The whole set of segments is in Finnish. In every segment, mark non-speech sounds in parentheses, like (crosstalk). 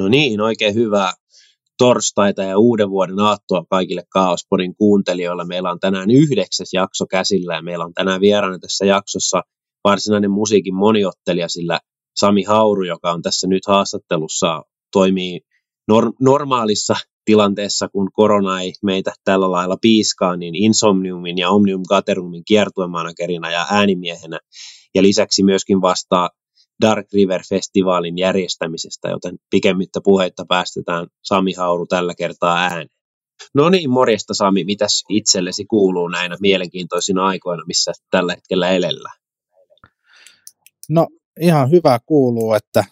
No niin, oikein hyvää torstaita ja uuden vuoden aattoa kaikille Kaospodin kuuntelijoille. Meillä on tänään yhdeksäs jakso käsillä ja meillä on tänään vieraana tässä jaksossa varsinainen musiikin moniottelija, sillä Sami Hauru, joka on tässä nyt haastattelussa, toimii nor- normaalissa tilanteessa, kun korona ei meitä tällä lailla piiskaa, niin Insomniumin ja Omnium Gaterumin kiertuemanagerina ja äänimiehenä ja lisäksi myöskin vastaa Dark River-festivaalin järjestämisestä, joten pikemmittä puheitta päästetään Sami Hauru tällä kertaa ääneen. No niin, morjesta Sami, mitäs itsellesi kuuluu näinä mielenkiintoisina aikoina, missä tällä hetkellä elellä? No ihan hyvä kuuluu, että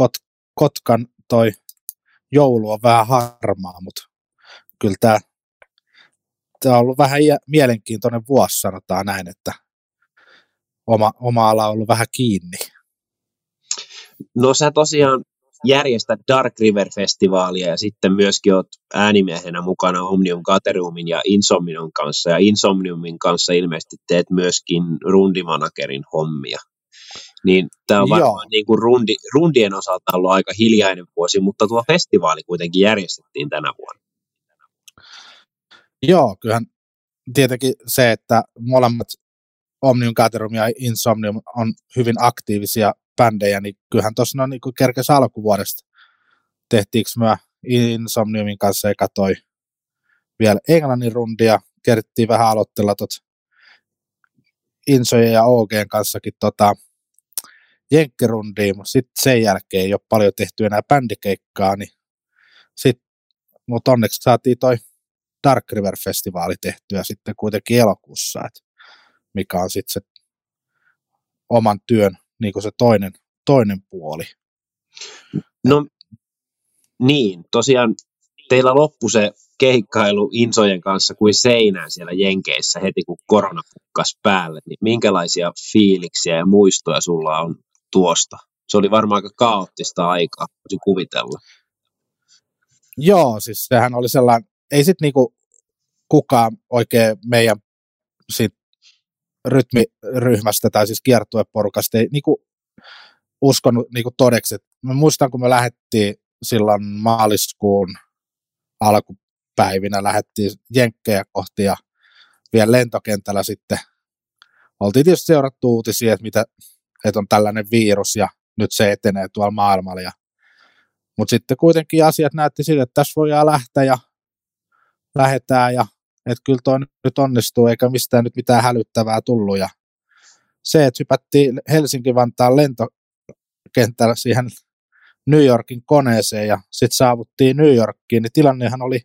Kot- Kotkan toi joulu on vähän harmaa, mutta kyllä tämä, tämä on ollut vähän mielenkiintoinen vuosi, sanotaan näin, että oma, oma ala on ollut vähän kiinni. No sä tosiaan järjestät Dark River-festivaalia ja sitten myöskin oot äänimiehenä mukana Omnium Caterumin ja Insomnium kanssa. Ja Insomniumin kanssa ilmeisesti teet myöskin rundimanagerin hommia. Niin tämä on varmaan niin kuin rundi, rundien osalta ollut aika hiljainen vuosi, mutta tuo festivaali kuitenkin järjestettiin tänä vuonna. Joo, kyllähän tietenkin se, että molemmat Omnium Caterum ja Insomnium on hyvin aktiivisia bändejä, niin kyllähän tuossa no, niin kerkes alkuvuodesta tehtiinkö me Insomniumin kanssa eka toi vielä englannin rundia, kerittiin vähän aloitella tot Insojen ja OGn kanssakin tota, jenkkirundiin, mutta sitten sen jälkeen ei ole paljon tehty enää bändikeikkaa, niin sit, mutta onneksi saatiin toi Dark River-festivaali tehtyä sitten kuitenkin elokuussa, et mikä on sitten se oman työn niin kuin se toinen, toinen puoli. No niin, tosiaan teillä loppu se keikkailu Insojen kanssa kuin seinään siellä Jenkeissä heti kun korona pukkas päälle, niin minkälaisia fiiliksiä ja muistoja sulla on tuosta? Se oli varmaan aika kaoottista aikaa, voisin kuvitella. Joo, siis sehän oli sellainen, ei sitten niinku kukaan oikein meidän sit rytmiryhmästä tai siis kiertueporukasta ei niinku uskonut niinku todeksi. mä muistan, kun me lähdettiin silloin maaliskuun alkupäivinä, lähdettiin Jenkkejä kohti ja vielä lentokentällä sitten oltiin tietysti seurattu uutisia, että, mitä, että on tällainen virus ja nyt se etenee tuolla maailmalla. Mutta sitten kuitenkin asiat näytti siltä, että tässä voidaan lähteä ja lähdetään ja että kyllä toi nyt onnistuu eikä mistään nyt mitään hälyttävää tullut. Ja se, että hypättiin Helsinki-Vantaan lentokentällä siihen New Yorkin koneeseen ja sitten saavuttiin New Yorkiin, niin tilannehan oli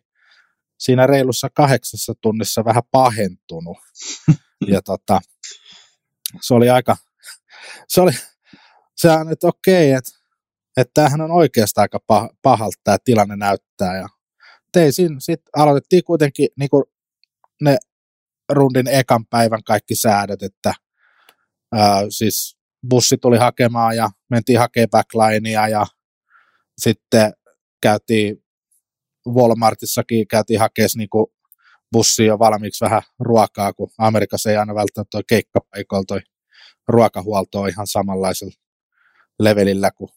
siinä reilussa kahdeksassa tunnissa vähän pahentunut. (laughs) ja tota, se oli aika, se oli, se on, että okei, että, että tämähän on oikeastaan aika pahalta tämä tilanne näyttää. Ja teisin, sitten aloitettiin kuitenkin niin kuin ne rundin ekan päivän kaikki säädöt, että ää, siis bussi tuli hakemaan ja mentiin hakemaan backlinea ja sitten käytiin Walmartissakin, käytiin hakemaan niin bussi jo valmiiksi vähän ruokaa, kun Amerikassa ei aina välttämättä toi keikkapaikoilla toi ruokahuolto on ihan samanlaisella levelillä kuin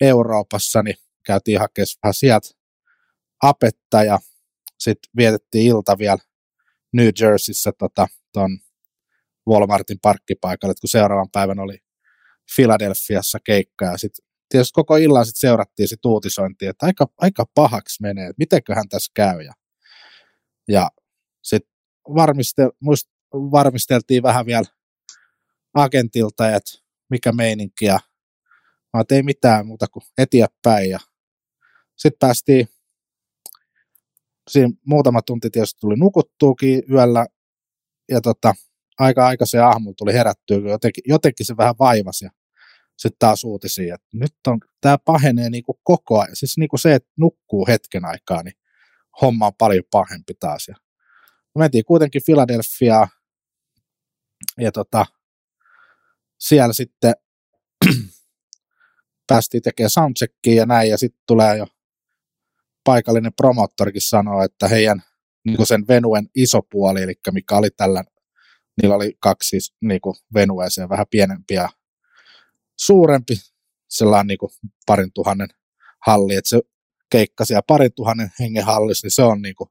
Euroopassa, niin käytiin hakemaan vähän sieltä apetta ja sitten vietettiin ilta vielä New Jerseyssä tota, ton Walmartin parkkipaikalle, kun seuraavan päivän oli Filadelfiassa keikka ja sitten tietysti koko illan sit seurattiin sit uutisointia, että aika, aika pahaksi menee, että mitenköhän tässä käy. Ja, ja sitten varmistel, varmisteltiin vähän vielä agentilta, että mikä meininki ja mä ei mitään muuta kuin eteenpäin ja sitten päästiin siinä muutama tunti tietysti tuli nukuttuukin yöllä ja tota, aika aikaisen aamulla tuli herättyä, kun jotenkin, jotenkin se vähän vaivasi ja sitten taas uutisia, että nyt on, tämä pahenee niin kuin koko ajan. Siis niin kuin se, että nukkuu hetken aikaa, niin homma on paljon pahempi taas. Ja me mentiin kuitenkin Philadelphiaan ja tota, siellä sitten (clears throat) päästiin tekemään soundcheckia ja näin, ja sitten tulee jo paikallinen promottorikin sanoa, että heidän niin sen venuen iso puoli, eli mikä oli tällä, niillä oli kaksi siis, niin venueeseen vähän pienempiä, suurempi sellainen niin kuin parin tuhannen halli, että se keikka siellä parin tuhannen hengen hallissa, niin se on, niin kuin,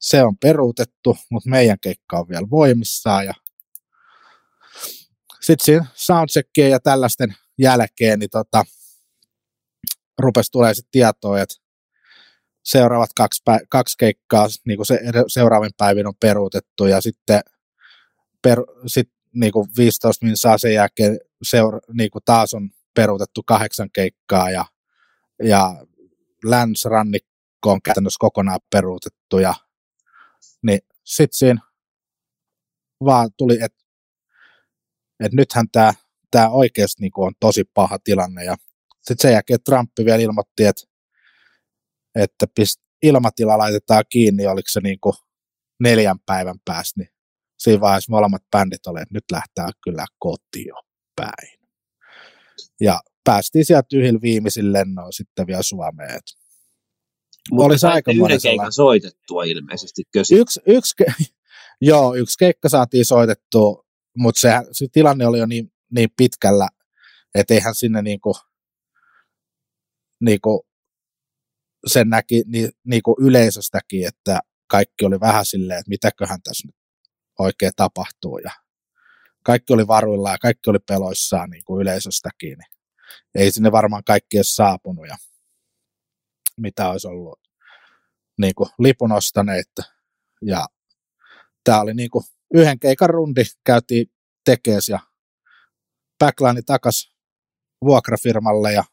se on peruutettu, mutta meidän keikka on vielä voimissaan ja sitten siinä ja tällaisten jälkeen, niin tota, rupesi tulee sitten tietoa, että seuraavat kaksi, pä- kaksi keikkaa niin kuin se, seuraavin päivin on peruutettu ja sitten per, sit, niin kuin 15 minsaa sen jälkeen seura, niin kuin taas on peruutettu kahdeksan keikkaa ja, ja länsrannikko on käytännössä kokonaan peruutettu ja niin sitten siinä vaan tuli, että et nythän tämä tää oikeasti niin on tosi paha tilanne ja sitten sen jälkeen Trump vielä ilmoitti, että, että pist, ilmatila laitetaan kiinni, oliko se niin kuin neljän päivän päästä, niin siinä vaiheessa molemmat bändit olivat, että nyt lähtää kyllä kotiin päin. Ja päästiin sieltä yhdellä viimeisillä lennoilla sitten vielä Suomeen. Mutta olisi aika yhden keikan soitettua ilmeisesti. Yksi, yksi, (laughs) joo, yksi keikka saatiin soitettua, mutta se, se tilanne oli jo niin, niin pitkällä, että eihän sinne niinku, niinku sen näki niin, niinku yleisöstäkin, että kaikki oli vähän silleen, että mitäköhän tässä nyt oikein tapahtuu. Ja kaikki oli varuilla ja kaikki oli peloissaan niin kuin yleisöstäkin. Niin ei sinne varmaan kaikki edes saapunut. Ja mitä olisi ollut niin kuin lipun ostaneet. Ja tämä oli niin kuin yhden keikan rundi, käytiin tekees ja backline takas vuokrafirmalle ja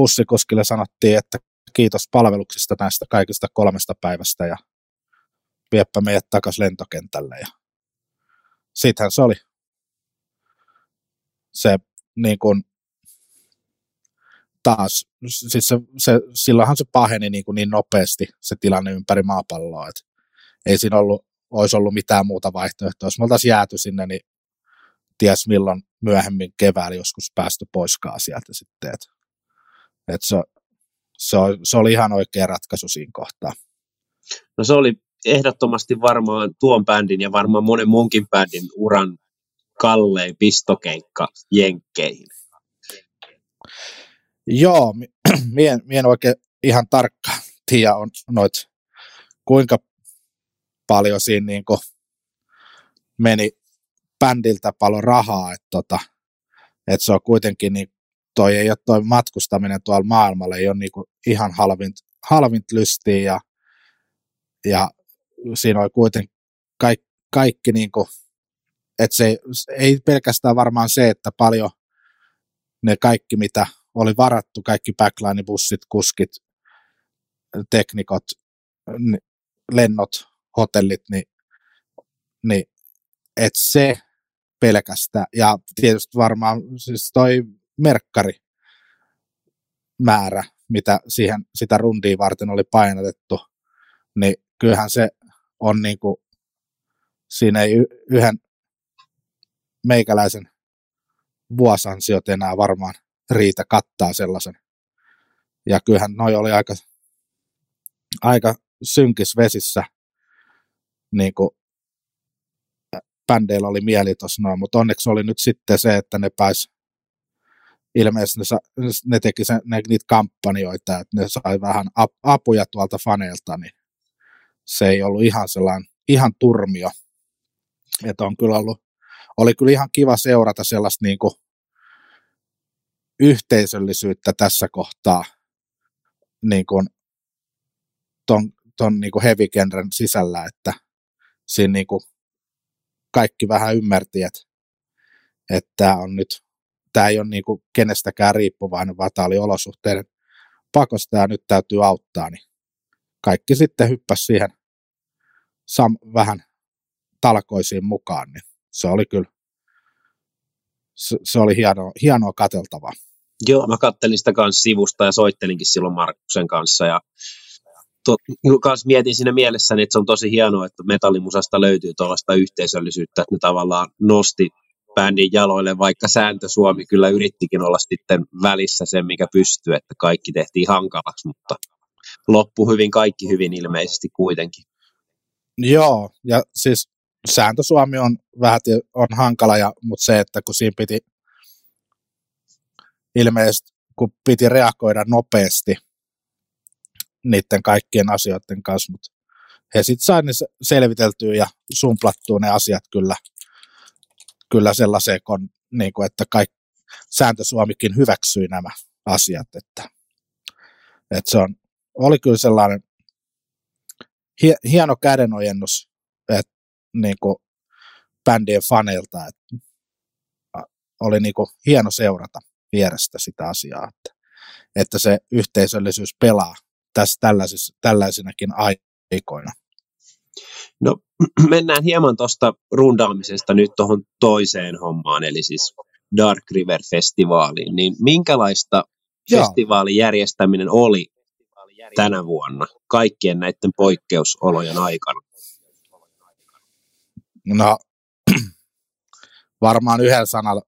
bussikuskille sanottiin, että kiitos palveluksista näistä kaikista kolmesta päivästä ja vieppä meidät takas lentokentälle. Ja sittenhän se oli se niin kuin, taas, siis se, se, silloinhan se paheni niin, kuin niin nopeasti se tilanne ympäri maapalloa, että ei siinä ollut, olisi ollut mitään muuta vaihtoehtoa. Jos me oltaisiin jääty sinne, niin ties milloin myöhemmin keväällä joskus päästy poiskaan sieltä sitten. Että, että se, se, oli, se oli ihan oikea ratkaisu siinä kohtaa. No se oli ehdottomasti varmaan tuon bändin ja varmaan monen muunkin bändin uran kallein pistokeikka Jenkkeihin. Joo, (clears throat) mie, mie en oikein ihan tarkka tiedä on noit, kuinka paljon siinä niin meni bändiltä paljon rahaa, että tota, et se on kuitenkin, niin toi ei ole toi matkustaminen tuolla maailmalla, ei ole niin ihan halvint, halvint lystiä ja, ja siinä oli kuitenkin kaikki, kaikki niin kuin, että se ei pelkästään varmaan se, että paljon ne kaikki, mitä oli varattu, kaikki backline-bussit, kuskit, teknikot, lennot, hotellit, niin, niin että se pelkästään, ja tietysti varmaan siis toi merkkari määrä, mitä siihen sitä rundia varten oli painotettu, niin kyllähän se on niin kuin, siinä ei yhden meikäläisen vuosansiot enää varmaan riitä kattaa sellaisen. Ja kyllähän noi oli aika, aika synkis vesissä, niin kuin bändeillä oli mieli tuossa noin, mutta onneksi oli nyt sitten se, että ne pääs ilmeisesti ne, ne teki sen, ne, niitä kampanjoita, että ne sai vähän apuja tuolta faneilta, niin se ei ollut ihan sellainen, ihan turmio. Että on kyllä ollut, oli kyllä ihan kiva seurata sellaista niin kuin yhteisöllisyyttä tässä kohtaa niin kuin ton, ton niin kuin heavy sisällä, että siinä niin kuin kaikki vähän ymmärti, että, että on nyt, tämä ei ole niin kuin kenestäkään riippuvainen, vaan tämä oli olosuhteiden pakosta ja nyt täytyy auttaa, niin kaikki sitten hyppäsi siihen sam, vähän talkoisiin mukaan, niin se oli kyllä, se, se oli hienoa, hienoa kateltavaa. Joo, mä kattelin sitä kanssa sivusta ja soittelinkin silloin Markuksen kanssa ja to, kanssa mietin siinä mielessäni, että se on tosi hienoa, että metallimusasta löytyy tuollaista yhteisöllisyyttä, että ne tavallaan nosti bändin jaloille, vaikka sääntö Suomi kyllä yrittikin olla sitten välissä sen, mikä pystyy, että kaikki tehtiin hankalaksi, mutta loppu hyvin, kaikki hyvin ilmeisesti kuitenkin. Joo, ja siis sääntö Suomi on vähän on hankala, ja, mutta se, että kun siinä piti ilmeisesti kun piti reagoida nopeasti niiden kaikkien asioiden kanssa, mutta he sitten saivat ne selviteltyä ja sumplattua ne asiat kyllä, kyllä sellaiseen, kun, niin kuin, että kaikki, sääntö Suomikin hyväksyi nämä asiat, että, että se on, oli kyllä sellainen hieno kädenojennus että, niin kuin bändien faneilta, että oli niin kuin hieno seurata vierestä sitä asiaa, että, että se yhteisöllisyys pelaa tässä tällaisinakin aikoina. No mennään hieman tuosta rundaamisesta nyt tuohon toiseen hommaan, eli siis Dark River Festivaaliin. Niin minkälaista Joo. festivaalin järjestäminen oli tänä vuonna kaikkien näiden poikkeusolojen aikana? No (clears throat) varmaan yhden sanalla,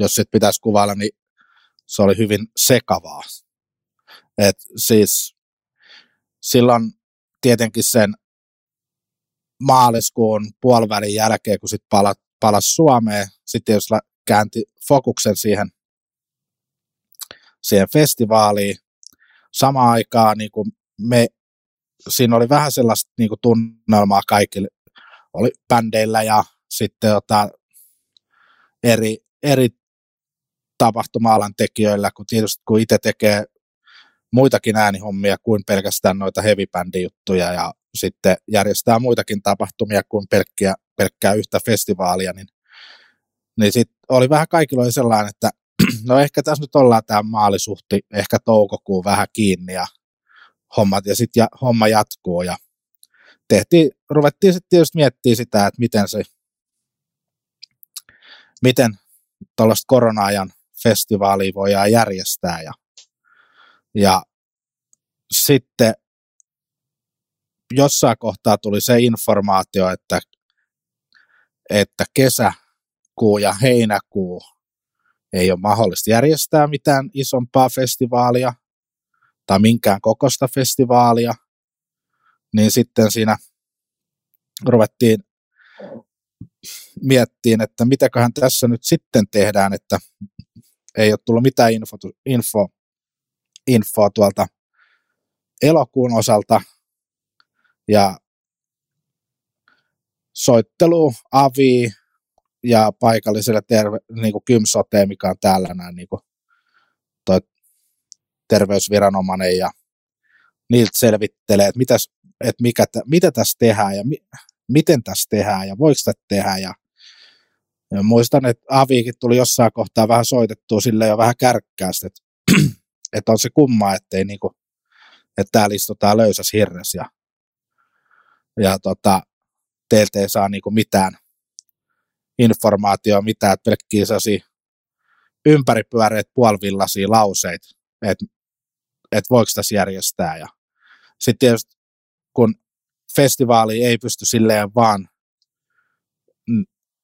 jos sit pitäisi kuvailla, niin se oli hyvin sekavaa. Et siis silloin tietenkin sen maaliskuun puolivälin jälkeen, kun sitten palasi palas Suomeen, sitten jos käänti fokuksen siihen, siihen festivaaliin, samaan aikaan niin kuin me, siinä oli vähän sellaista niin kuin tunnelmaa kaikille, oli bändeillä ja sitten jota, eri, eri tapahtuma-alan tekijöillä, kun tietysti kun itse tekee muitakin äänihommia kuin pelkästään noita heavy juttuja ja sitten järjestää muitakin tapahtumia kuin pelkkiä, pelkkää yhtä festivaalia, niin, niin sitten oli vähän kaikilla oli sellainen, että (clears throat) no ehkä tässä nyt ollaan tämä maalisuhti, ehkä toukokuun vähän kiinni ja hommat, ja sitten ja, homma jatkuu ja tehtiin, ruvettiin sitten tietysti miettimään sitä, että miten se, miten tuollaista korona-ajan festivaalia voidaan järjestää ja, ja sitten jossain kohtaa tuli se informaatio, että, että kesäkuu ja heinäkuu ei ole mahdollista järjestää mitään isompaa festivaalia tai minkään kokosta festivaalia, niin sitten siinä ruvettiin miettiin, että mitäköhän tässä nyt sitten tehdään, että ei ole tullut mitään info, info, infoa tuolta elokuun osalta, ja soittelu avi ja paikalliselle terve, niin kuin mikä on täällä näin, niin kuin toi terveysviranomainen ja niiltä selvittelee, että, mitäs, että mikä, mitä tässä tehdään ja mi, miten tässä tehdään ja voiko tätä tehdä ja, ja muistan, että Aviikin tuli jossain kohtaa vähän soitettua sille jo vähän kärkkäästi, että, (clears throat) että on se kumma, ettei niinku, että täällä istutaan löysäs hirres ja ja tota, teiltä ei saa niinku mitään informaatiota, mitään pelkkiä ympäripyöreitä puolivillaisia lauseita, että et voiko tässä järjestää. Ja sitten tietysti kun festivaali ei pysty silleen vaan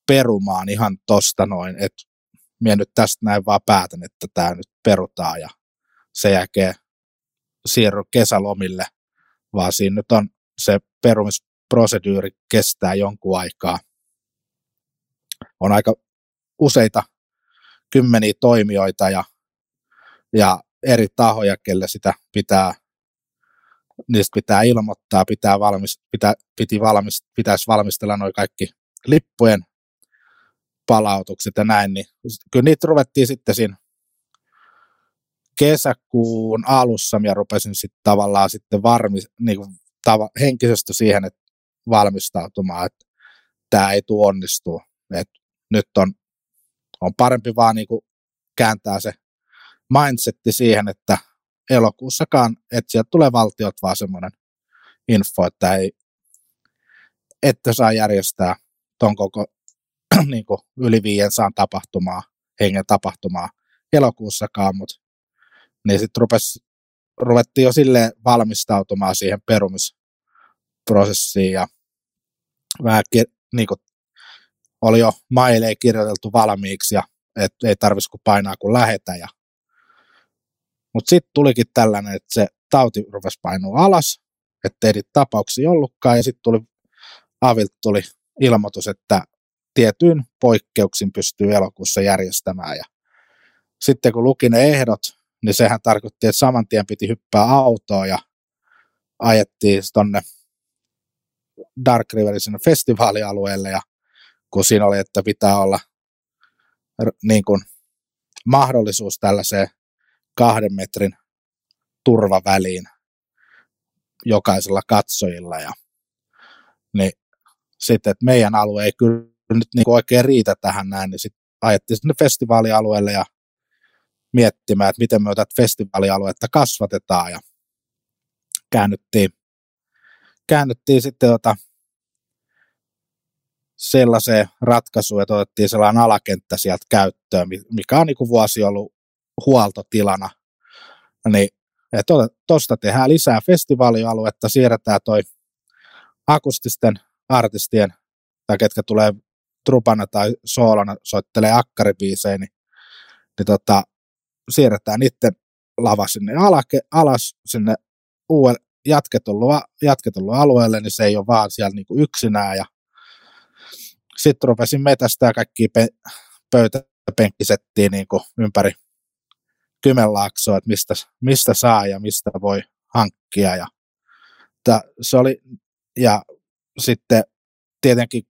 perumaan ihan tosta noin, että minä nyt tästä näin vaan päätän, että tämä nyt perutaan ja sen jälkeen siirry kesälomille, vaan siinä nyt on se perumisproseduuri kestää jonkun aikaa. On aika useita kymmeniä toimijoita ja, ja eri tahoja, kelle sitä pitää, niistä pitää ilmoittaa, pitää valmis, pitää, piti valmis, pitäisi valmistella noin kaikki lippujen palautukset ja näin, niin kyllä niitä ruvettiin sitten siinä kesäkuun alussa ja rupesin sitten tavallaan sitten varmi, niin tava, henkisesti siihen, että valmistautumaan, että tämä ei tule onnistua. että nyt on, on parempi vaan niin kuin kääntää se mindsetti siihen, että elokuussakaan, että sieltä tulee valtiot vaan semmoinen info, että ei, että saa järjestää ton koko (clears throat) niin kuin yli 500 tapahtumaa, hengen tapahtumaa elokuussakaan, mutta niin sitten rupesi ruvettiin jo sille valmistautumaan siihen perumisprosessiin ja vähän niin kuin, oli jo maileen kirjoiteltu valmiiksi ja et ei tarvitsisi kuin painaa kun lähetä. Ja... Mutta sitten tulikin tällainen, että se tauti rupesi painua alas, että ei tapauksia ollutkaan ja sitten tuli Avilta tuli ilmoitus, että tietyin poikkeuksin pystyy elokuussa järjestämään ja sitten kun luki ne ehdot, niin sehän tarkoitti, että saman tien piti hyppää autoon ja ajettiin tonne Dark Riverin sinne festivaalialueelle ja kun siinä oli, että pitää olla niin kuin mahdollisuus tällaiseen kahden metrin turvaväliin jokaisella katsojilla. Ja, niin sitten, että meidän alue ei kyllä nyt niin oikein riitä tähän näin, niin sitten ajettiin sinne festivaalialueelle ja miettimään, että miten me tätä festivaalialuetta kasvatetaan ja käännyttiin, käännyttiin sitten tota sellaiseen ratkaisuun, että otettiin sellainen alakenttä sieltä käyttöön, mikä on niin vuosi ollut huoltotilana. Niin, että tuosta tehdään lisää festivaalialuetta, siirretään toi akustisten artistien, tai ketkä tulee trupana tai soolona soittelee akkaribiisejä, niin, niin tota, siirretään niiden lava sinne alake, alas sinne uudelle jatketulle, jatketulle alueelle, niin se ei ole vaan siellä niin kuin yksinään. Ja sitten rupesin metästää kaikki pe- pöytäpenkkisettiin niin ympäri Kymenlaaksoa, että mistä, mistä saa ja mistä voi hankkia. Ja, se oli, ja sitten tietenkin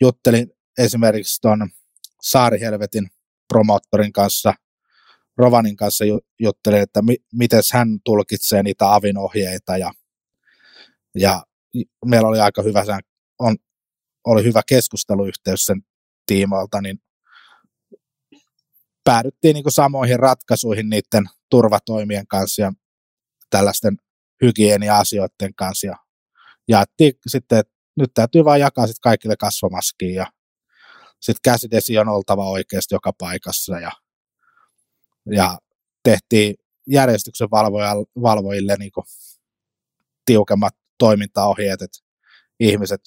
juttelin esimerkiksi tuon Saarihelvetin promoottorin kanssa, Rovanin kanssa juttelin, että mi- miten hän tulkitsee niitä avin ohjeita ja, ja meillä oli aika hyvä, on, oli hyvä keskusteluyhteys sen tiimoilta, niin päädyttiin niin samoihin ratkaisuihin niiden turvatoimien kanssa ja tällaisten hygienia-asioiden kanssa ja jaettiin sitten, että nyt täytyy vain jakaa sitten kaikille kasvomaskiin ja sitten käsidesi on oltava oikeasti joka paikassa ja, ja tehtiin järjestyksen valvojille niin tiukemmat toimintaohjeet, että ihmiset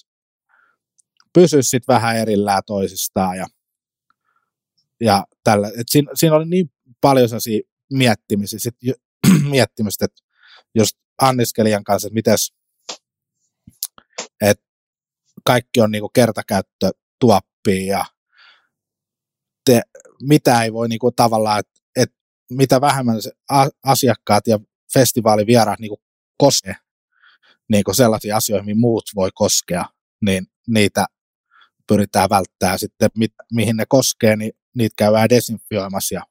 pysyisivät vähän erillään toisistaan ja, ja tällä, et siinä, siinä, oli niin paljon sellaisia miettimisiä, sit, (clears throat) miettimistä, että just anniskelijan kanssa, että mites, että kaikki on niinku kertakäyttötuoppia ja te, mitä ei voi niinku tavallaan, että et mitä vähemmän se asiakkaat ja festivaalivieraat niinku koskee niinku sellaisia asioita, mihin muut voi koskea, niin niitä pyritään välttämään sitten, mit, mihin ne koskee, niin niitä käydään desinfioimassa ja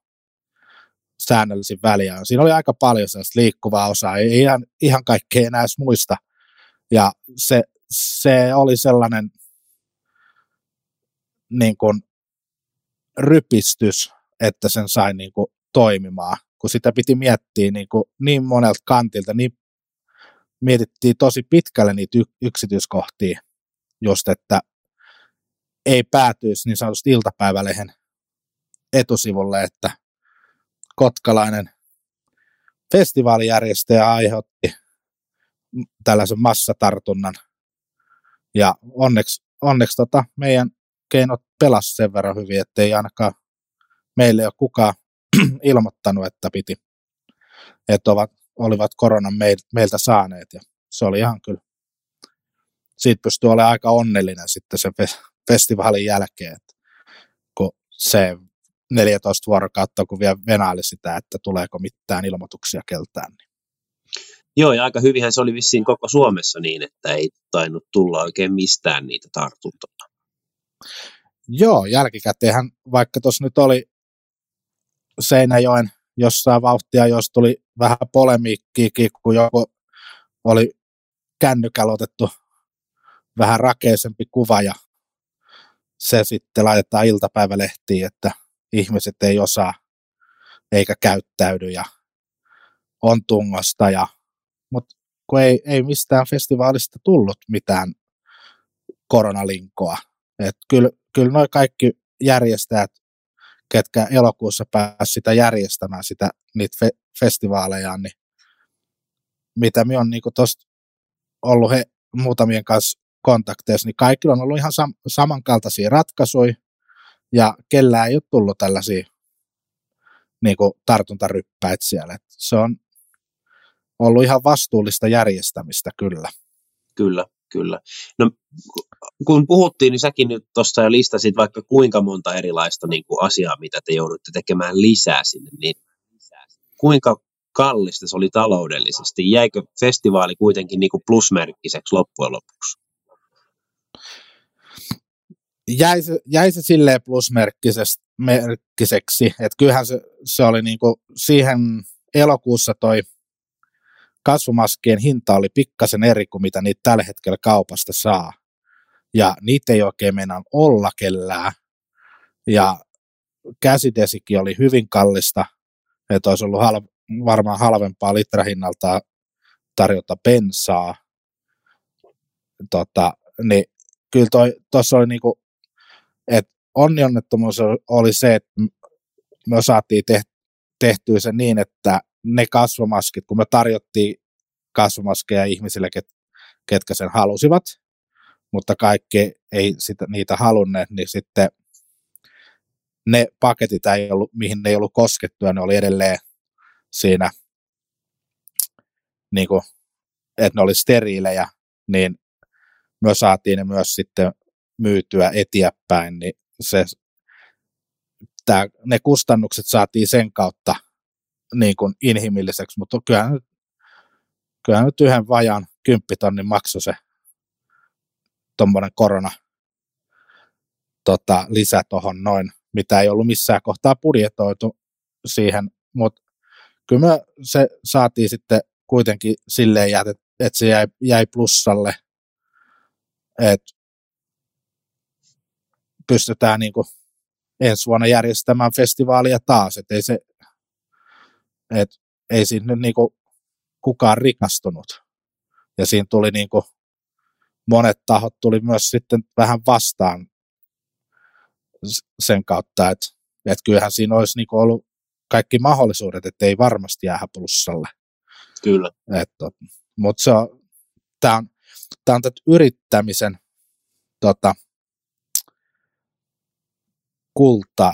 säännöllisin väliä. Siinä oli aika paljon sellaista liikkuvaa osaa, ei ihan, ihan kaikkea enää edes muista. Ja se, se oli sellainen niin kuin rypistys, että sen sai niin kuin toimimaan, kun sitä piti miettiä niin, kuin niin monelta kantilta, niin mietittiin tosi pitkälle niitä yksityiskohtia, just että ei päätyisi niin sanotusti iltapäivälehen etusivulle, että kotkalainen festivaalijärjestäjä aiheutti tällaisen massatartunnan. Ja onneksi, onneksi tota, meidän keinot pelasi sen verran hyvin, ettei ainakaan meille ole kukaan (clears throat) ilmoittanut, että piti, että ovat, olivat koronan meiltä saaneet. Ja se oli ihan kyllä, siitä pystyy olemaan aika onnellinen sitten sen festivaalin jälkeen, että kun se 14 vuorokautta, kun vielä venaili sitä, että tuleeko mitään ilmoituksia keltään. Niin Joo, ja aika hyvinhän se oli vissiin koko Suomessa niin, että ei tainnut tulla oikein mistään niitä tartuntoja. Joo, jälkikäteenhän, vaikka tuossa nyt oli Seinäjoen jossain vauhtia, jos tuli vähän polemiikkiikin, kun joku oli kännykällä otettu vähän rakeisempi kuva ja se sitten laitetaan iltapäivälehtiin, että ihmiset ei osaa eikä käyttäydy ja on tungosta ja mutta kun ei, ei mistään festivaalista tullut mitään koronalinkoa. Et kyllä, kyllä noi kaikki järjestäjät, ketkä elokuussa pääsivät sitä järjestämään, sitä, niitä fe, festivaaleja, niin mitä me on niin tuosta ollut he, muutamien kanssa kontakteissa, niin kaikilla on ollut ihan sam- samankaltaisia ratkaisuja, ja kellään ei ole tullut tällaisia niin tartuntaryppäitä siellä. Et se on ollut ihan vastuullista järjestämistä kyllä. Kyllä. Kyllä. No, kun puhuttiin, niin säkin nyt tuossa jo listasit vaikka kuinka monta erilaista niin kuin asiaa, mitä te joudutte tekemään lisää sinne, niin kuinka kallista se oli taloudellisesti? Jäikö festivaali kuitenkin niin kuin plusmerkkiseksi loppujen lopuksi? Jäi se, jäi se silleen plusmerkkiseksi, että kyllähän se, se oli niin kuin siihen elokuussa toi kasvomaskien hinta oli pikkasen eri kuin mitä niitä tällä hetkellä kaupasta saa. Ja niitä ei oikein meinaa olla kellään. Ja käsidesikin oli hyvin kallista, että olisi ollut halv, varmaan halvempaa litrahinnalta tarjota bensaa. Tota, niin kyllä tuossa oli niinku, että onnionnettomuus oli se, että me saatiin tehtyä se niin, että ne kasvomaskit, kun me tarjottiin kasvomaskeja ihmisille, ket, ketkä sen halusivat, mutta kaikki ei sitä, niitä halunneet, niin sitten ne paketit, ei ollut, mihin ne ei ollut koskettua, ne oli edelleen siinä, niin kuin, että ne oli steriilejä, niin me saatiin ne myös sitten myytyä eteenpäin, niin se, tää, ne kustannukset saatiin sen kautta niin kuin inhimilliseksi, mutta kyllähän nyt, kyllähän nyt yhden vajan kymppitonnin maksoi se tuommoinen korona tota, lisä tuohon noin, mitä ei ollut missään kohtaa budjetoitu siihen, mutta kyllä me se saatiin sitten kuitenkin silleen että, että se jäi, jäi plussalle, että pystytään niin kuin ensi vuonna järjestämään festivaalia taas, että ei se, et ei siinä nyt niin kuin kukaan rikastunut. Ja siinä tuli niin kuin monet tahot tuli myös sitten vähän vastaan sen kautta, että, että kyllähän siinä olisi niin kuin ollut kaikki mahdollisuudet, että ei varmasti jää plussalle. Kyllä. Mutta se on, tämä on, tää on tätä yrittämisen tota, kulta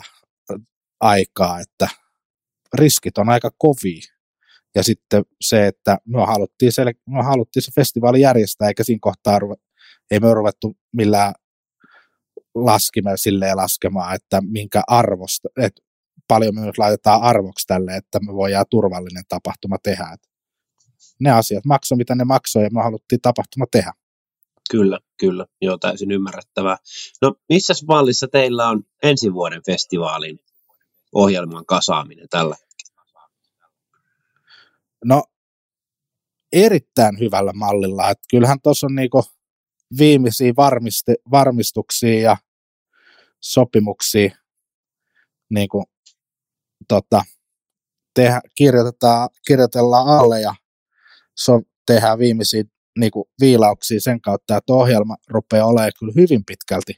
aikaa, että riskit on aika kovia. Ja sitten se, että me haluttiin, se, me haluttiin se festivaali järjestää, eikä siinä kohtaa ruve, ei me ruvettu millään laskimella silleen laskemaan, että minkä arvosta, että paljon me nyt laitetaan arvoksi tälle, että me voidaan turvallinen tapahtuma tehdä. Et ne asiat maksoi, mitä ne maksoi, ja me haluttiin tapahtuma tehdä. Kyllä, kyllä. Joo, täysin ymmärrettävää. No, missä mallissa teillä on ensi vuoden festivaalin ohjelman kasaaminen tällä hetkellä? No, erittäin hyvällä mallilla. Et kyllähän tuossa on niinku viimeisiä varmisti, varmistuksia ja sopimuksia niinku, tota, tehdä, kirjoitetaan, kirjoitellaan alle ja so, tehdään viimeisiä niinku, viilauksia sen kautta, että ohjelma rupeaa olemaan kyllä hyvin pitkälti,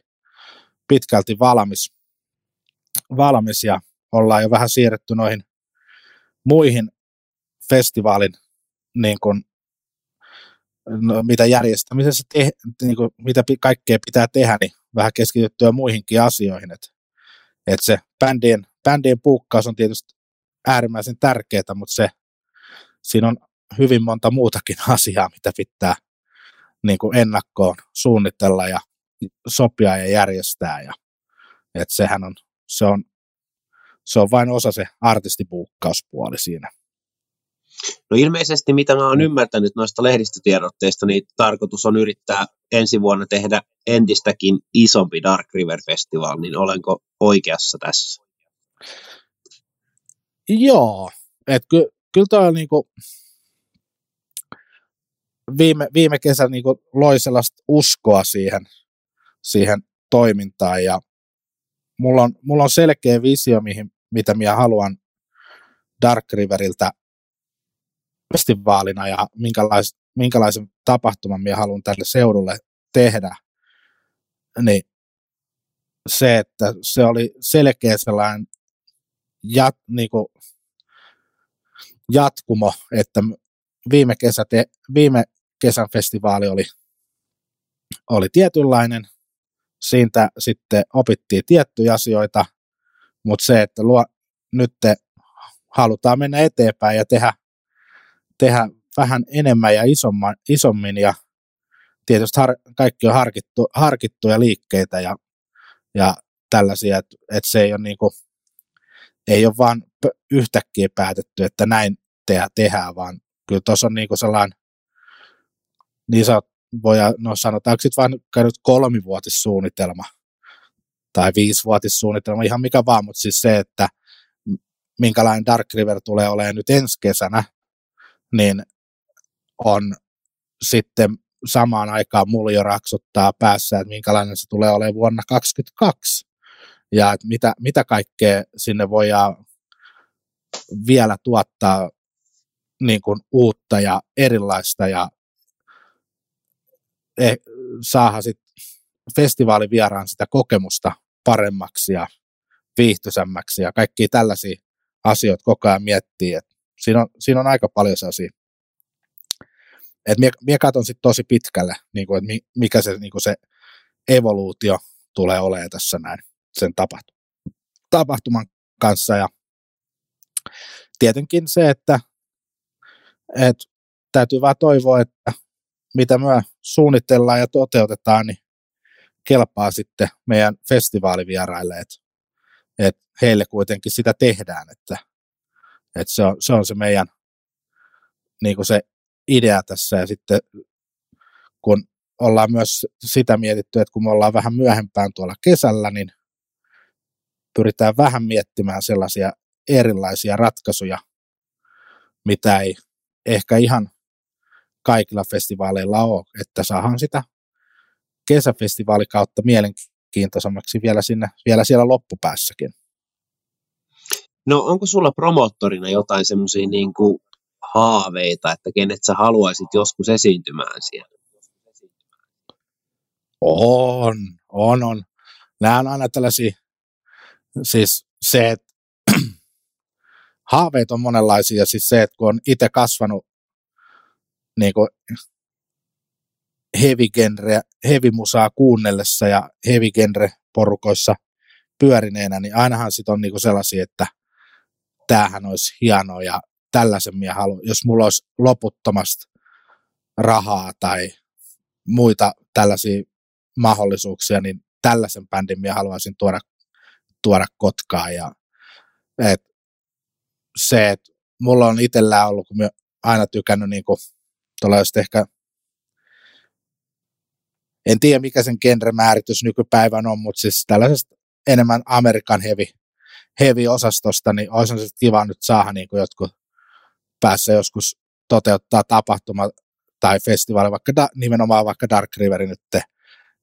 pitkälti valmis, valmis ja ollaan jo vähän siirretty noihin muihin festivaalin niin kuin, no, mitä järjestämisessä, te, niin kuin, mitä kaikkea pitää tehdä, niin vähän keskityttyä muihinkin asioihin. Et, et se bändien, bändien puukkaus on tietysti äärimmäisen tärkeää, mutta se, siinä on hyvin monta muutakin (laughs) asiaa, mitä pitää niin kuin ennakkoon suunnitella ja sopia ja järjestää. Ja, et sehän on, se on, se on vain osa se artistipuukkauspuoli siinä. No ilmeisesti, mitä mä oon ymmärtänyt noista lehdistötiedotteista, niin tarkoitus on yrittää ensi vuonna tehdä entistäkin isompi Dark River Festival, niin olenko oikeassa tässä? Joo, että ky, kyllä toi on niinku, viime, viime kesä niinku loi sellaista uskoa siihen, siihen toimintaan ja mulla on, mulla on selkeä visio, mihin, mitä minä haluan Dark Riveriltä festivaalina ja minkälais, minkälaisen tapahtuman minä haluan tälle seudulle tehdä, niin se, että se oli selkeä sellainen jat, niin kuin jatkumo, että viime, kesä te, viime kesän festivaali oli, oli tietynlainen, siitä sitten opittiin tiettyjä asioita, mutta se, että luo, nyt te halutaan mennä eteenpäin ja tehdä, tehdä vähän enemmän ja isomman, isommin ja tietysti har, kaikki on harkittu, harkittuja liikkeitä ja, ja tällaisia, että, että se ei ole, niin kuin, ei ole vaan yhtäkkiä päätetty, että näin tehdä, tehdään, vaan kyllä tuossa on niin kuin sellainen, niin sä voi, no sanotaanko sitten käynyt kolmivuotissuunnitelma tai viisivuotissuunnitelma, ihan mikä vaan, mutta siis se, että minkälainen Dark River tulee olemaan nyt ensi kesänä, niin on sitten samaan aikaan mulla jo raksuttaa päässä, että minkälainen se tulee olemaan vuonna 2022 ja että mitä, mitä kaikkea sinne voidaan vielä tuottaa niin kuin uutta ja erilaista ja eh, saada sit festivaalivieraan sitä kokemusta paremmaksi ja viihtyisämmäksi ja kaikki tällaisia asioita koko ajan miettii. Et siinä, on, siinä on aika paljon sellaisia. Et mie, mie katson sitten tosi pitkälle, niin kuin, että mikä se, niin kuin se evoluutio tulee olemaan tässä näin sen tapahtu, tapahtuman kanssa. Ja tietenkin se, että, että täytyy vaan toivoa, että mitä me suunnitellaan ja toteutetaan, niin kelpaa sitten meidän festivaalivieraille, että, että heille kuitenkin sitä tehdään, että, että se, on, se on se meidän niin kuin se idea tässä. Ja sitten kun ollaan myös sitä mietitty, että kun me ollaan vähän myöhempään tuolla kesällä, niin pyritään vähän miettimään sellaisia erilaisia ratkaisuja, mitä ei ehkä ihan kaikilla festivaaleilla ole, että saadaan sitä kesäfestivaalikautta mielenkiintoisemmaksi vielä, sinne, vielä siellä loppupäässäkin. No onko sulla promottorina jotain semmoisia niin haaveita, että kenet sä haluaisit joskus esiintymään siellä? On, on, on. Nämä on aina tällaisia, siis se, että (clears throat) haaveet on monenlaisia, siis se, että kun on itse kasvanut niin kuin heavy, genre, heavy musaa kuunnellessa ja heavy genre porukoissa pyörineenä, niin ainahan sit on niinku sellaisia, että tämähän olisi hienoa ja tällaisen minä haluan, jos mulla olisi loputtomasti rahaa tai muita tällaisia mahdollisuuksia, niin tällaisen bändin minä haluaisin tuoda, tuoda Kotkaan. Ja et se, että mulla on itsellään ollut, kun aina tykännyt niin kuin, ehkä en tiedä mikä sen genremääritys nykypäivän on, mutta siis tällaisesta enemmän Amerikan heavy, heavy osastosta, niin olisi se kiva nyt saada niin kuin jotkut päässä joskus toteuttaa tapahtuma tai festivaali, vaikka da, nimenomaan vaikka Dark River nyt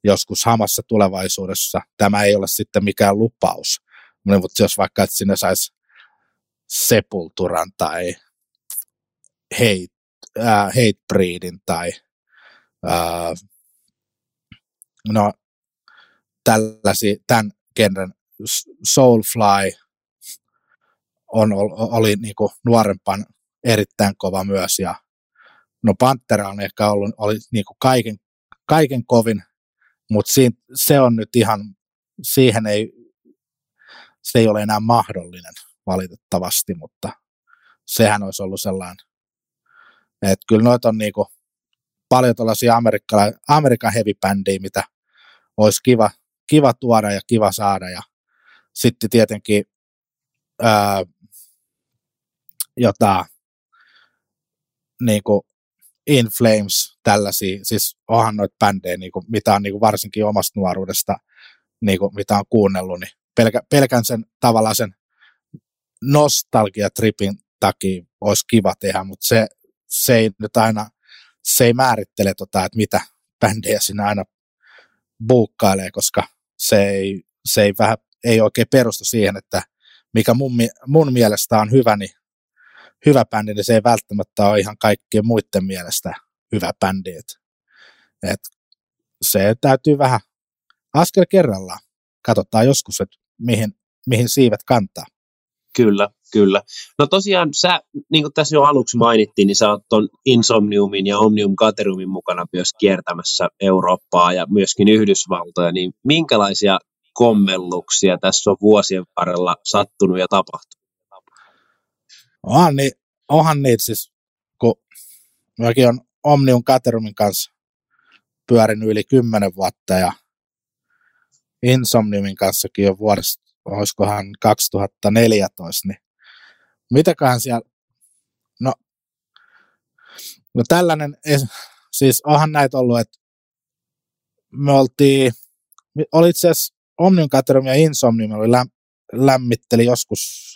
joskus hamassa tulevaisuudessa. Tämä ei ole sitten mikään lupaus, mutta jos vaikka että sinne saisi Sepulturan tai Hate, äh, Hatebreedin tai äh, no, tällaisia, tämän genren Soulfly on, oli niin kuin nuorempan erittäin kova myös ja no Pantera on ehkä ollut oli niin kuin kaiken, kaiken kovin, mutta se on nyt ihan, siihen ei, se ei ole enää mahdollinen valitettavasti, mutta sehän olisi ollut sellainen, että kyllä noita on niinku paljon tällaisia Amerikan heavy mitä olisi kiva, kiva tuoda ja kiva saada. Ja sitten tietenkin ää, jota niin kuin In Flames, tällaisia, siis onhan noita bändejä, niin kuin, mitä on niin kuin varsinkin omasta nuoruudesta, niin kuin, mitä on kuunnellut, niin pelkä, pelkän sen tavallaan sen nostalgiatripin takia olisi kiva tehdä, mutta se, se ei nyt aina, se ei määrittele tota, että mitä bändejä sinä aina buukkailee, koska se ei, se ei, vähän, ei oikein perustu siihen, että mikä mun, mun mielestä on hyvä, niin hyvä bändi, niin se ei välttämättä ole ihan kaikkien muiden mielestä hyvä bändi. Et, et se täytyy vähän askel kerrallaan. Katsotaan joskus, että mihin, mihin siivet kantaa. Kyllä, kyllä. No tosiaan sä, niin kuin tässä jo aluksi mainittiin, niin sä oot ton Insomniumin ja Omnium Caterumin mukana myös kiertämässä Eurooppaa ja myöskin Yhdysvaltoja, niin minkälaisia kommelluksia tässä on vuosien varrella sattunut ja tapahtunut? Onhan, niin, onhan niitä siis, kun mäkin on Omnium Caterumin kanssa pyörinyt yli kymmenen vuotta ja Insomniumin kanssakin jo vuodesta, olisikohan 2014, niin mitäköhän siellä, no, no tällainen, siis onhan näitä ollut, että me oltiin, oli itse asiassa Omnium Caterham ja Insomnium oli läm, lämmitteli joskus,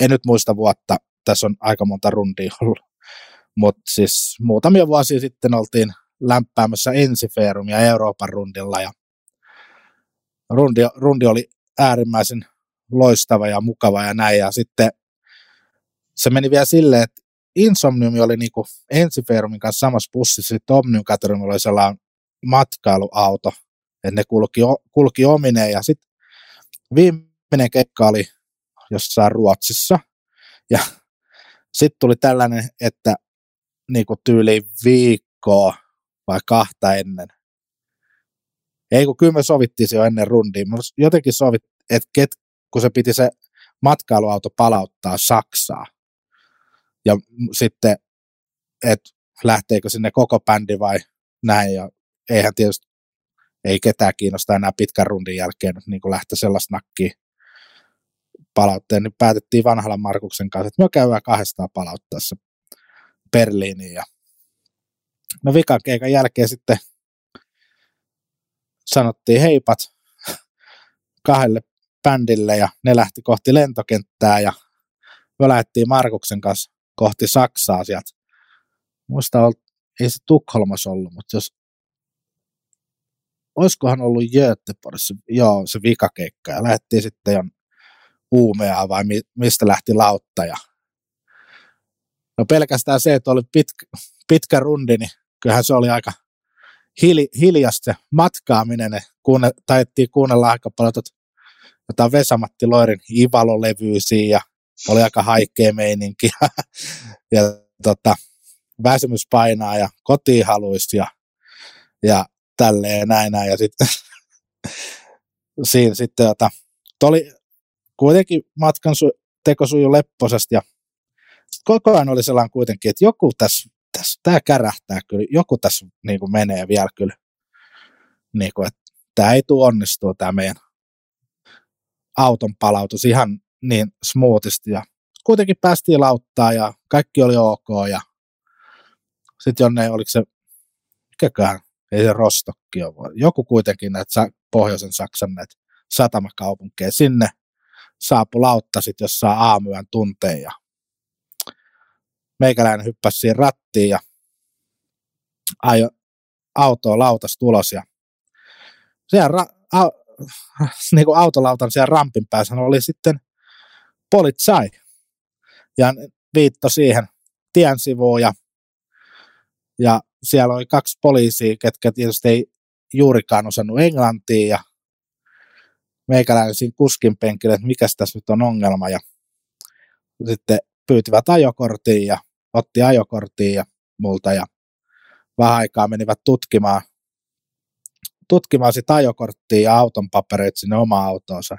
en nyt muista vuotta, tässä on aika monta rundia ollut, mutta siis muutamia vuosia sitten oltiin lämpäämässä Ensiferumia Euroopan rundilla ja rundi, rundi oli äärimmäisen loistava ja mukava ja näin. Ja sitten se meni vielä silleen, että Insomnium oli niinku Ensiferumin kanssa samassa bussissa, sitten Omnium Caterham oli sellainen matkailuauto, että ne kulki, kulki omineen ja sitten viimeinen kekka oli jossain Ruotsissa ja sitten tuli tällainen, että niinku tyyli viikkoa vai kahta ennen. Ei kun kyllä me sovittiin se jo ennen rundia. Me jotenkin sovit, että ket, kun se piti se matkailuauto palauttaa Saksaa. Ja sitten, että lähteekö sinne koko bändi vai näin. Ja eihän tietysti ei ketään kiinnosta enää pitkän rundin jälkeen niin kuin lähteä sellaista nakkiin palautteen, niin päätettiin vanhalla Markuksen kanssa, että me käydään kahdestaan palautteessa Berliiniin. Ja no vikan keikan jälkeen sitten sanottiin heipat kahdelle bändille ja ne lähti kohti lentokenttää ja me lähdettiin Markuksen kanssa kohti Saksaa sieltä. Muista ei se Tukholmassa ollut, mutta jos olisikohan ollut Göteborgissa, joo, se vikakeikka, ja lähdettiin sitten jo Uumea vai mi, mistä lähti lautta, ja no pelkästään se, että oli pitkä, pitkä rundi, niin kyllähän se oli aika hili, hiljasta se matkaaminen, kuunne, taidettiin kuunnella aika paljon tot, jotain Vesamatti Loirin Ivalo-levyisiä, ja oli aika haikea meininki, ja, (laughs) ja tota, väsymys painaa, ja kotiin haluisi, ja, ja tälleen näin näin. Ja sitten (laughs) siinä sitten jota, oli kuitenkin matkan su, teko sujui lepposasti ja koko ajan oli sellainen kuitenkin, että joku tässä, tässä tämä kärähtää kyllä, joku tässä niin kuin menee vielä kyllä, niin kuin, että tämä ei tule onnistua tämä meidän auton palautus ihan niin smoothisti ja kuitenkin päästiin lauttaa ja kaikki oli ok ja sitten jonne, oliko se, mikäkään ei se Rostokki ole, joku kuitenkin näitä pohjoisen Saksan näitä satamakaupunkeja, sinne saapu lautta sitten jossain aamuyön tunteen ja meikäläinen hyppäsi siihen rattiin ja ajo autoa lautas tulos ja siellä ra- a, niin autolautan siellä rampin päässä oli sitten politsai ja viitto siihen tien sivuun ja, ja siellä oli kaksi poliisia, ketkä tietysti ei juurikaan osannut englantia ja meikäläinen siinä kuskin penkille, että mikä tässä nyt on ongelma ja sitten pyytivät ajokorttiin ja otti ajokorttiin ja multa ja vähän aikaa menivät tutkimaan, tutkimaan sitä ajokorttia ja auton papereita sinne oma autoonsa.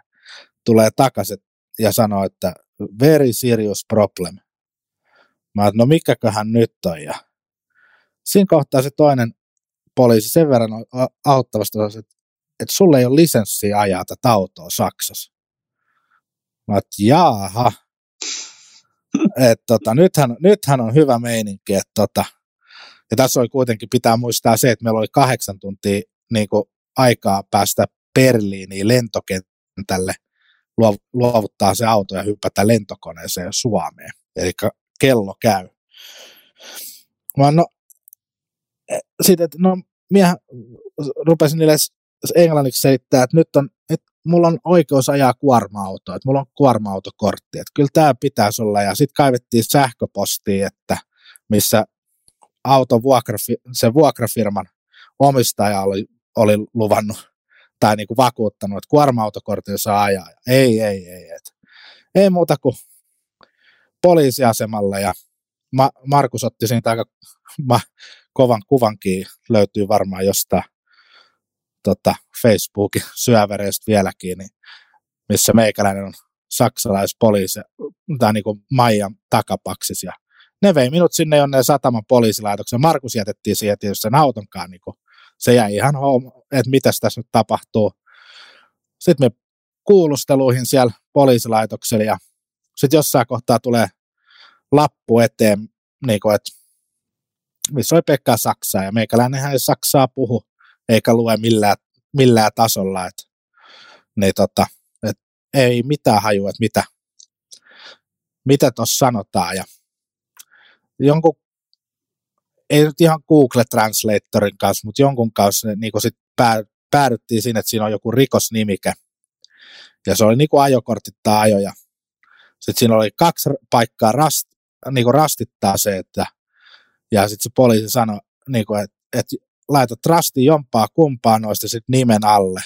Tulee takaisin ja sanoo, että very serious problem. Mä että no mikäköhän nyt on ja siinä kohtaa se toinen poliisi sen verran auttavasti että, että sulle ei ole lisenssiä ajaa tätä autoa Saksassa. Mä että jaaha. (laughs) että tota, nythän, nythän on hyvä meininki. Että tota, ja tässä oli kuitenkin pitää muistaa se, että meillä oli kahdeksan tuntia niin kuin, aikaa päästä Berliiniin lentokentälle luovuttaa se auto ja hypätä lentokoneeseen Suomeen. Eli kello käy. Mä no, sitten, että no minä rupesin niille englanniksi selittää, että nyt on, että mulla on oikeus ajaa kuorma-autoa, että mulla on kuorma-autokortti, että kyllä tämä pitäisi olla. Ja sitten kaivettiin sähköpostiin, että missä auton vuokrafi, se vuokrafirman omistaja oli, oli luvannut tai niin kuin vakuuttanut, että kuorma-autokortin saa ajaa. Ei, ei, ei. Et, ei muuta kuin poliisiasemalle ja Ma- Markus otti siitä aika (laughs) ma- kovan kuvankin löytyy varmaan jostain tota, Facebookin syövereistä vieläkin, niin missä meikäläinen on saksalaispoliisi, tai niin kuin Maijan takapaksis, ja ne vei minut sinne jonne sataman poliisilaitoksen. Markus jätettiin siihen tietysti sen autonkaan niin kuin se jäi ihan home, että mitä tässä nyt tapahtuu. Sitten me kuulusteluihin siellä poliisilaitoksella ja sitten jossain kohtaa tulee lappu eteen, niin kuin, että missä oli Pekka Saksaa ja meikäläinen ei Saksaa puhu eikä lue millään, millään tasolla, että niin tota, et ei mitään hajua, että mitä, mitä tuossa sanotaan ja jonkun, ei nyt ihan Google Translatorin kanssa, mutta jonkun kanssa niin sit päädyttiin siinä, että siinä on joku rikosnimike ja se oli niin kuin ajokortit tai ajoja. Sitten siinä oli kaksi paikkaa rast, niin kuin rastittaa se, että ja sitten se poliisi sanoi, niin kuin, että, että laita trasti jompaa kumpaa noista sitten nimen alle.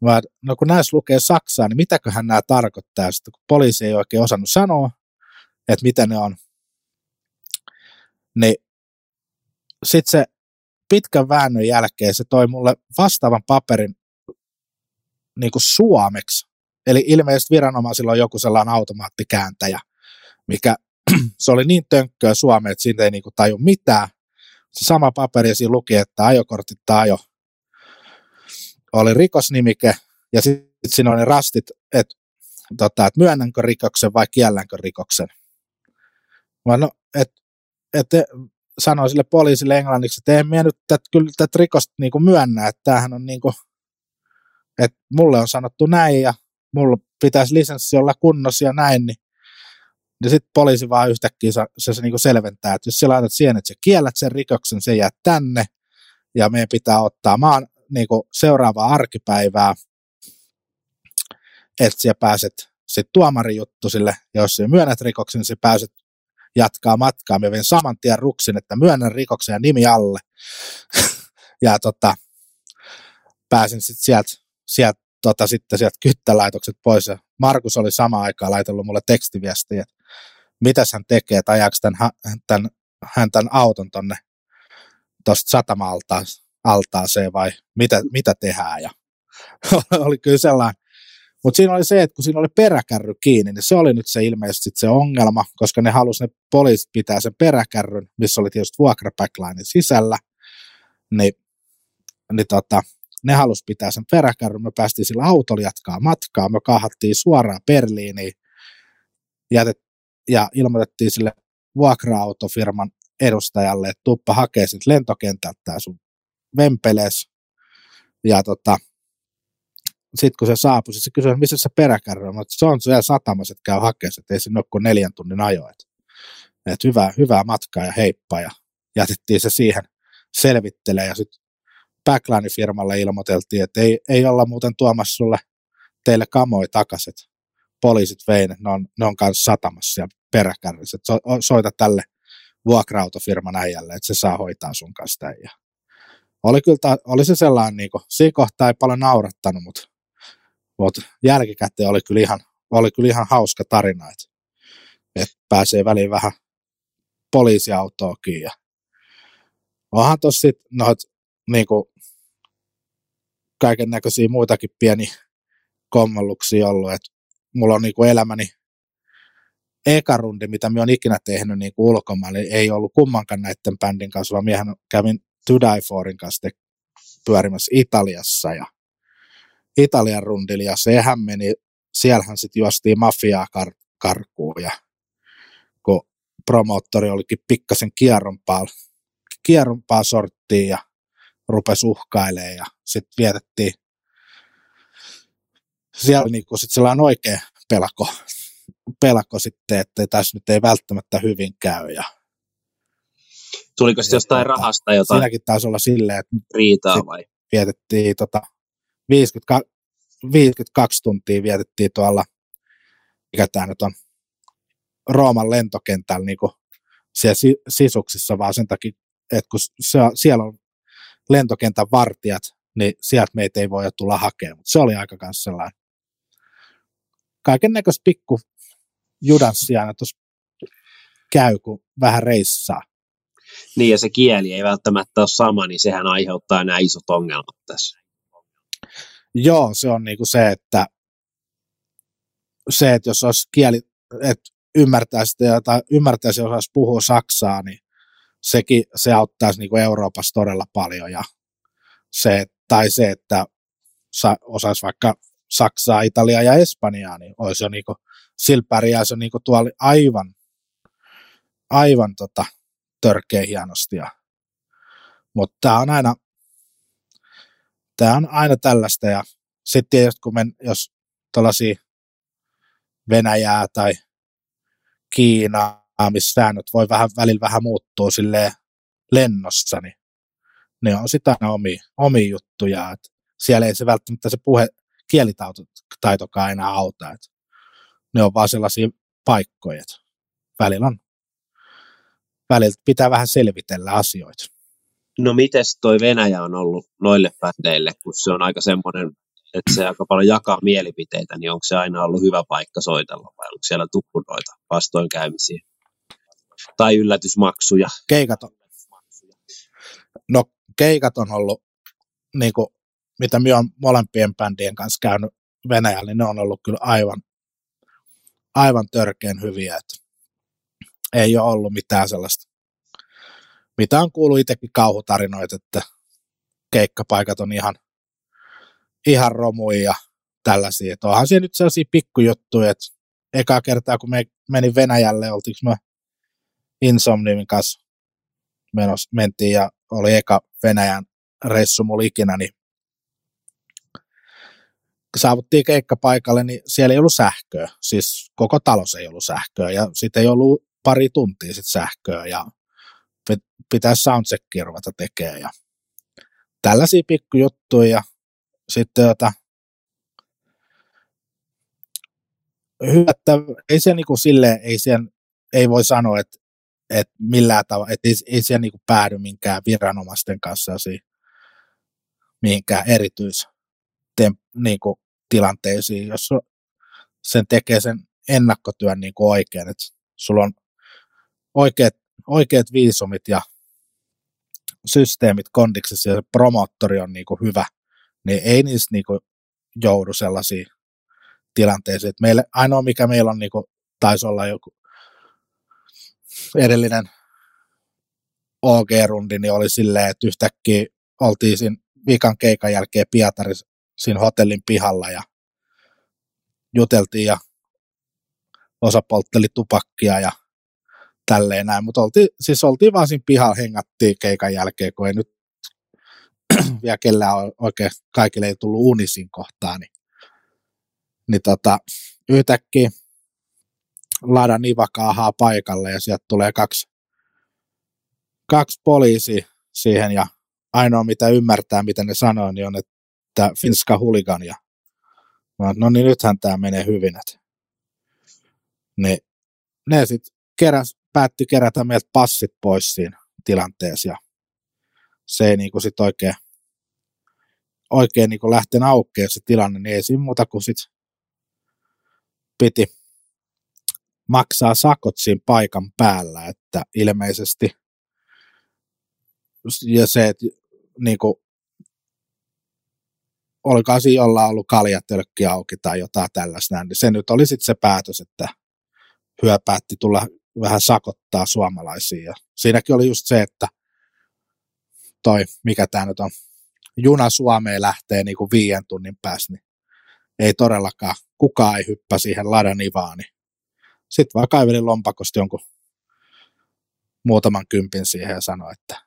Mä, no kun näissä lukee Saksaa, niin mitäköhän nämä tarkoittaa, sitten, kun poliisi ei oikein osannut sanoa, että mitä ne on. Niin sitten se pitkän väännön jälkeen se toi mulle vastaavan paperin niin kuin suomeksi. Eli ilmeisesti viranomaisilla on joku sellainen automaattikääntäjä, mikä (clears throat) se oli niin tönkköä suomea, että siitä ei niin kuin taju mitään. Se sama paperi siinä luki, että ajokortit tai ajo oli rikosnimike, ja sitten siinä oli rastit, että, tota, että myönnänkö rikoksen vai kiellänkö rikoksen. Mä no, et, et, sanoin sille poliisille englanniksi, että en minä nyt tät, kyllä tätä rikosta niin myönnä, että tämähän on niin kuin, että mulle on sanottu näin ja mulla pitäisi lisenssi olla kunnossa ja näin, niin, niin sitten poliisi vaan yhtäkkiä se, se, se niin kuin selventää, että jos sä laitat siihen, että sä kiellät sen rikoksen, se jää tänne ja meidän pitää ottaa maan niin kuin seuraavaa arkipäivää, että sä pääset sitten tuomarijuttu sille, jos sä myönnät rikoksen, sä pääset jatkaa matkaa. Mä vein saman tien ruksin, että myönnän rikoksen ja nimi alle. (laughs) ja tota, pääsin sitten sieltä sielt, tota, sitten sieltä kyttälaitokset pois. Ja Markus oli sama aikaa laitellut mulle tekstiviestiä, että mitäs hän tekee, että ajaako tämän, tämän, hän tämän auton tonne tuosta satama-altaaseen vai mitä, mitä tehdään. Ja (laughs) oli kyllä sellainen mutta siinä oli se, että kun siinä oli peräkärry kiinni, niin se oli nyt se ilmeisesti se ongelma, koska ne halusi ne poliisit pitää sen peräkärryn, missä oli tietysti vuokrapäcklinein sisällä, niin, niin tota, ne halusi pitää sen peräkärryn, me päästiin sillä autolla jatkaa matkaa, me kahattiin suoraan Berliiniin jätet, ja ilmoitettiin sille vuokra-autofirman edustajalle, että tuppa hakee sitten lentokentältä sun vempeles, ja tota, sitten kun se saapui, se kysyi, missä se peräkärry on, se on siellä satamassa, että käy hakemaan, että ei sinne ole kuin neljän tunnin ajo. Että, että hyvää, hyvää matkaa ja heippa ja jätettiin se siihen selvittelee ja sitten backline-firmalle ilmoiteltiin, että ei, ei olla muuten tuomassa sulle teille kamoi takaisin, poliisit vei ne, on, ne on kanssa satamassa ja peräkärryssä, so, soita tälle vuokra-autofirman äijälle, että se saa hoitaa sun kanssa Ja oli, kyllä, oli se sellainen, niin kuin, siinä kohtaa ei paljon naurattanut, mutta mutta jälkikäteen oli kyllä ihan, oli kyllä ihan hauska tarina, että, että pääsee väliin vähän poliisiautoakin. Ja onhan tuossa sitten noit niinku, kaiken näköisiä muitakin pieni kommelluksia ollut, että mulla on niinku elämäni eka rundi, mitä mä oon ikinä tehnyt niin ulkomaille, ei ollut kummankaan näiden bändin kanssa, vaan miehän kävin To Die Forin kanssa pyörimässä Italiassa ja Italian rundilla ja sehän meni, siellähän sitten juostiin mafiaa kar- karkuun ja kun promoottori olikin pikkasen kierrompaa, kierrompaa sorttiin ja rupesi uhkailemaan ja sitten vietettiin siellä niinku sit sellainen oikea pelko, pelko sitten, että tässä nyt ei välttämättä hyvin käy ja Tuliko sitten jostain tota, rahasta jotain? Siinäkin taisi olla silleen, että riitaa vai? Vietettiin tota 50, 52 tuntia vietettiin tuolla, mikä tämä nyt on, Rooman lentokentällä niin siellä sisuksissa, vaan sen takia, että kun se, siellä on lentokentän vartijat, niin sieltä meitä ei voi tulla hakemaan. Mutta se oli aika kanssa sellainen kaiken näköistä pikku judanssia aina käy, kun vähän reissaa. Niin, ja se kieli ei välttämättä ole sama, niin sehän aiheuttaa nämä isot ongelmat tässä. Joo, se on niinku se, että se, että jos olisi kieli, että ymmärtäisi, tai ymmärtäisi ja osaisi puhua saksaa, niin sekin, se auttaisi niinku Euroopassa todella paljon ja se, tai se, että osaisi vaikka Saksaa, Italiaa ja Espanjaa, niin olisi jo niinku, sillä jo niinku tuolla aivan, aivan tota, törkeä hienosti. Mutta tämä on aina, tämä on aina tällaista ja sitten tietysti kun men, jos tuollaisia Venäjää tai Kiinaa, missä säännöt voi vähän, välillä vähän muuttua silleen lennossa, niin ne on sitä aina omi, omi juttuja. Et siellä ei se välttämättä se puhe, kielitaitokaan enää auta. Et ne on vaan sellaisia paikkoja, että välillä on välillä pitää vähän selvitellä asioita. No mites toi Venäjä on ollut noille bändeille, kun se on aika semmoinen, että se aika paljon jakaa mielipiteitä, niin onko se aina ollut hyvä paikka soitella vai onko siellä tukkunoita vastoinkäymisiä? Tai yllätysmaksuja? Keikat on, no keikat on ollut, niin kuin, mitä minä olen molempien bändien kanssa käynyt Venäjällä, niin ne on ollut kyllä aivan, aivan törkeän hyviä. Että ei ole ollut mitään sellaista, mitä on kuullut itsekin kauhutarinoita, että keikkapaikat on ihan, ihan romuja ja tällaisia. Että onhan siellä nyt sellaisia pikkujuttuja, että eka kertaa kun me menin Venäjälle, oltiinko me Insomniumin kanssa menos, mentiin ja oli eka Venäjän reissu mulla ikinä, niin saavuttiin keikkapaikalle, niin siellä ei ollut sähköä. Siis koko talous ei ollut sähköä ja sitten ei ollut pari tuntia sit sähköä ja pitäisi soundcheckia ruveta tekemään ja tällaisia pikkujuttuja ja sitten jota, hyvä, ei se niinku sille, ei, siihen, ei voi sanoa, että, että millään tavalla, että ei, ei siellä niinku päädy minkään viranomaisten kanssa mihinkään erityis niinku, tilanteisiin, jos sen tekee sen ennakkotyön niinku oikein, että sulla on oikeat, oikeat viisumit ja systeemit kondiksessa ja se promottori on niin kuin hyvä, niin ei niistä niin kuin joudu sellaisiin tilanteisiin. Et meille, ainoa mikä meillä on, niin kuin, taisi olla joku edellinen OG-rundi, niin oli silleen, että yhtäkkiä oltiin siinä viikan keikan jälkeen Pietarissa siinä hotellin pihalla ja juteltiin ja osa poltteli tupakkia ja tälleen näin, mutta oltiin, siis oltiin vaan siinä pihalla, hengattiin keikan jälkeen, kun ei nyt (clears throat) vielä kellään oikein, kaikille ei tullut unisin kohtaan, niin, niin tota, yhtäkkiä Lada Nivakaahaa paikalle ja sieltä tulee kaksi, kaksi poliisi siihen ja ainoa mitä ymmärtää, mitä ne sanoo, niin on, että Finska huligan ja no niin nythän tämä menee hyvin. Että. Niin ne sitten keräs päätti kerätä meiltä passit pois siinä tilanteessa ja se ei niinku sit oikein, oikein niinku lähtenyt aukeamaan se tilanne, niin ei siinä muuta kuin sit piti maksaa sakot siinä paikan päällä, että ilmeisesti ja se, että niinku, olikohan siinä jollain ollut kaljatölkki auki tai jotain tällaista, niin se nyt oli sitten se päätös, että hyö päätti tulla vähän sakottaa suomalaisia. Ja siinäkin oli just se, että toi, mikä tämä nyt on, juna Suomeen lähtee niin kuin viien tunnin päästä, niin ei todellakaan, kukaan ei hyppä siihen ladan ivaan, niin sitten vaan kaivelin lompakosta jonkun muutaman kympin siihen ja sanoi, että,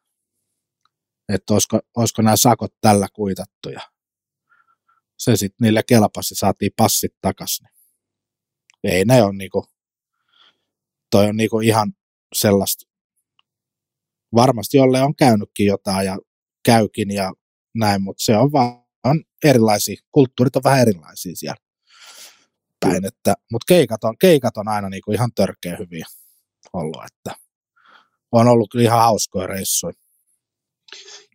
että olisiko, olisiko nämä sakot tällä kuitattu ja se sitten niille kelpasi, saatiin passit takaisin. Ei ne ole niinku toi on niinku ihan sellaista, varmasti jolle on käynytkin jotain ja käykin ja näin, mutta se on vaan on erilaisia, kulttuurit on vähän erilaisia siellä päin, että, mutta keikat on, keikat on aina niinku ihan törkeä hyviä ollut, että on ollut kyllä ihan hauskoja reissuja.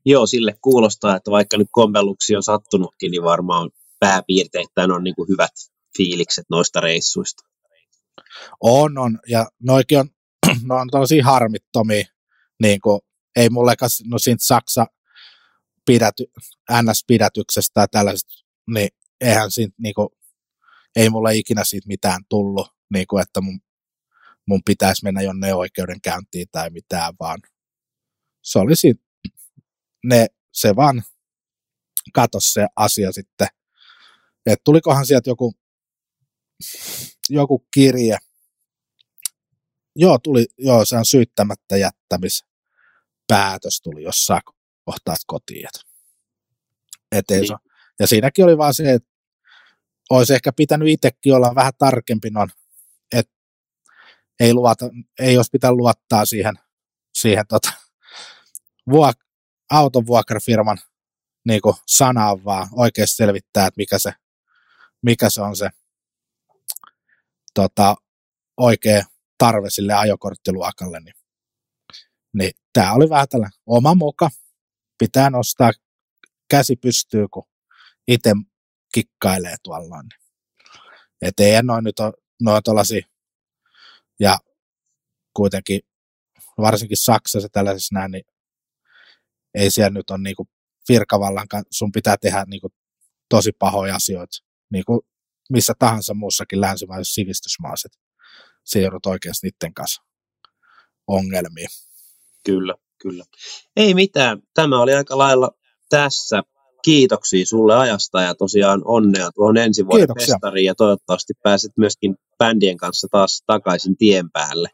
Joo, sille kuulostaa, että vaikka nyt kommelluksi on sattunutkin, niin varmaan pääpiirteittäin on niin kuin hyvät fiilikset noista reissuista. On, on. Ja noikin on, (clears throat) no on tosi harmittomia. Niin kuin, ei mullekaan, no siitä Saksa pidäty, NS-pidätyksestä tai tällaisesta, niin eihän siitä, niin kuin, ei mulle ikinä siitä mitään tullut, niin kuin, että mun, mun pitäisi mennä jonne oikeudenkäyntiin tai mitään, vaan se oli siitä, ne, se vaan kato se asia sitten. Että tulikohan sieltä joku, joku kirje. Joo, tuli, joo, se on syyttämättä jättämispäätös tuli jossain kohtaa kotiin. Et, et niin. se, ja siinäkin oli vaan se, että olisi ehkä pitänyt itsekin olla vähän tarkempi non, että ei, luota, ei olisi pitänyt luottaa siihen, siihen tota, vuok, autovuokrafirman niin sanaan, vaan oikeasti selvittää, että mikä se, mikä se on se tota, oikea tarve sille ajokorttiluokalle. Niin, niin tämä oli vähän tällä oma muka. Pitää nostaa käsi pystyy, kun itse kikkailee tuolla. Niin. Et ei noin nyt noin ja kuitenkin varsinkin Saksassa tällaisessa näin, niin ei siellä nyt ole niinku virkavallan, sun pitää tehdä niinku tosi pahoja asioita, niin kuin missä tahansa muussakin länsimaisessa sivistysmaassa. Se joudut oikeasti niiden kanssa ongelmiin. Kyllä, kyllä. Ei mitään. Tämä oli aika lailla tässä. Kiitoksia sulle ajasta ja tosiaan onnea tuohon ensi vuoden Kiitoksia. festariin ja toivottavasti pääset myöskin bändien kanssa taas takaisin tien päälle.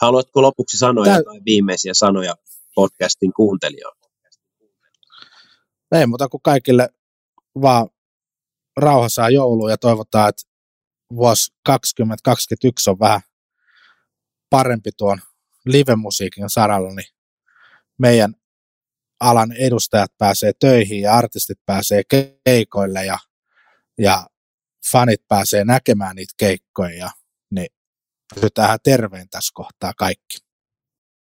Haluatko lopuksi sanoa Tää... jotain viimeisiä sanoja podcastin kuuntelijoille? Ei muuta kuin kaikille vaan rauhassa joulu ja toivotaan, että vuosi 2021 on vähän parempi tuon live-musiikin saralla, niin meidän alan edustajat pääsee töihin ja artistit pääsee keikoille ja, ja fanit pääsee näkemään niitä keikkoja, niin pysytään terveen tässä kohtaa kaikki.